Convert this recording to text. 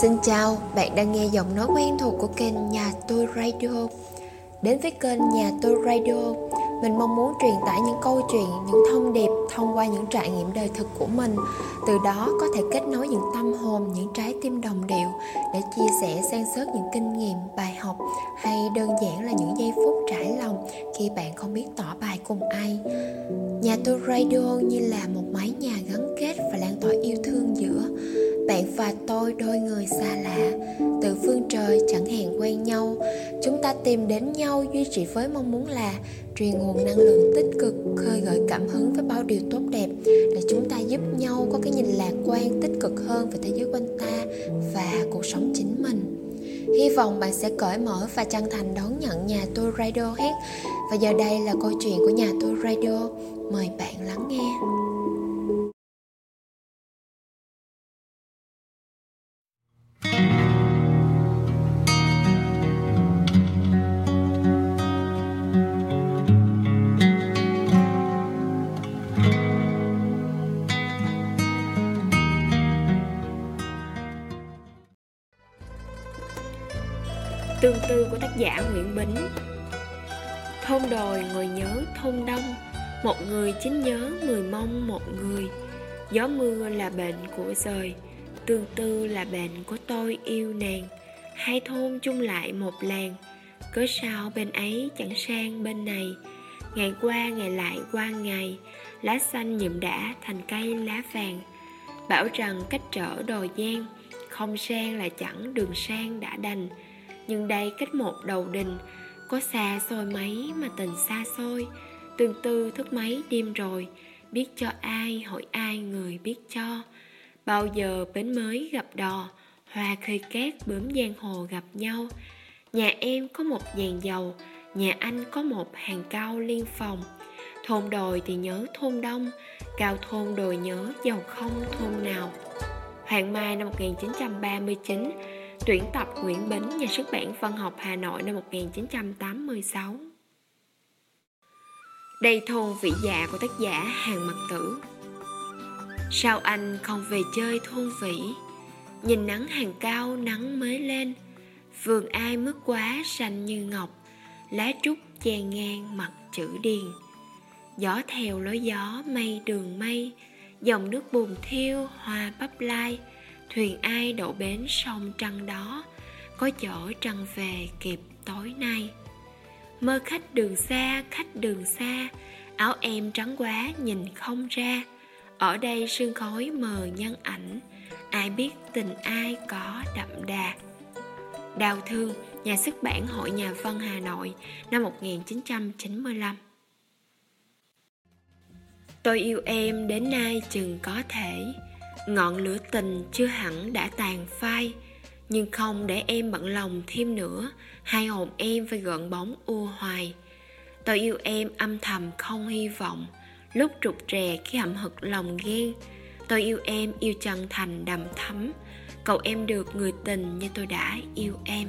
Xin chào, bạn đang nghe giọng nói quen thuộc của kênh Nhà Tôi Radio. Đến với kênh Nhà Tôi Radio, mình mong muốn truyền tải những câu chuyện, những thông điệp thông qua những trải nghiệm đời thực của mình. Từ đó có thể kết nối những tâm hồn, những trái tim đồng điệu để chia sẻ san sớt những kinh nghiệm, bài học hay đơn giản là những giây phút trải lòng khi bạn không biết tỏ bài cùng ai. Nhà Tôi Radio như là một máy thôi đôi người xa lạ, từ phương trời chẳng hẹn quen nhau. Chúng ta tìm đến nhau duy trì với mong muốn là truyền nguồn năng lượng tích cực, khơi gợi cảm hứng với bao điều tốt đẹp, để chúng ta giúp nhau có cái nhìn lạc quan, tích cực hơn về thế giới quanh ta và cuộc sống chính mình. Hy vọng bạn sẽ cởi mở và chân thành đón nhận nhà tôi Radio hát Và giờ đây là câu chuyện của nhà tôi Radio. Mời bạn lắng nghe. Tương tư của tác giả Nguyễn Bính. Thôn đồi ngồi nhớ thôn đông, Một người chính nhớ người mong một người. Gió mưa là bệnh của rời Tương tư là bệnh của tôi yêu nàng. Hai thôn chung lại một làng, Cớ sao bên ấy chẳng sang bên này? Ngày qua ngày lại qua ngày, Lá xanh nhuộm đã thành cây lá vàng. Bảo rằng cách trở đồi giang, Không sang là chẳng đường sang đã đành nhưng đây cách một đầu đình, có xa xôi mấy mà tình xa xôi. Tương tư thức mấy đêm rồi, biết cho ai hỏi ai người biết cho. Bao giờ bến mới gặp đò, hoa khơi cát bướm giang hồ gặp nhau. Nhà em có một dàn dầu, nhà anh có một hàng cao liên phòng. Thôn đồi thì nhớ thôn đông, cao thôn đồi nhớ giàu không thôn nào. Hoàng Mai năm 1939 Tuyển tập Nguyễn Bính, nhà xuất bản Văn học Hà Nội năm 1986 Đây thôn vị dạ của tác giả Hàng mật Tử. Sao anh không về chơi thôn vĩ Nhìn nắng hàng cao nắng mới lên. Vườn ai mướt quá xanh như ngọc. Lá trúc che ngang mặt chữ điền. Gió theo lối gió mây đường mây. Dòng nước bùn thiêu hoa bắp lai thuyền ai đậu bến sông trăng đó có chở trăng về kịp tối nay. Mơ khách đường xa khách đường xa áo em trắng quá nhìn không ra. Ở đây sương khói mờ nhân ảnh ai biết tình ai có đậm đà. Đào Thương, nhà xuất bản Hội Nhà văn Hà Nội năm 1995 Tôi yêu em đến nay chừng có thể ngọn lửa tình chưa hẳn đã tàn phai, nhưng không để em bận lòng thêm nữa, hai hồn em phải gợn bóng u hoài. Tôi yêu em âm thầm không hy vọng, lúc trục trè khi hậm hực lòng ghen. Tôi yêu em yêu chân thành đầm thắm, cầu em được người tình như tôi đã yêu em.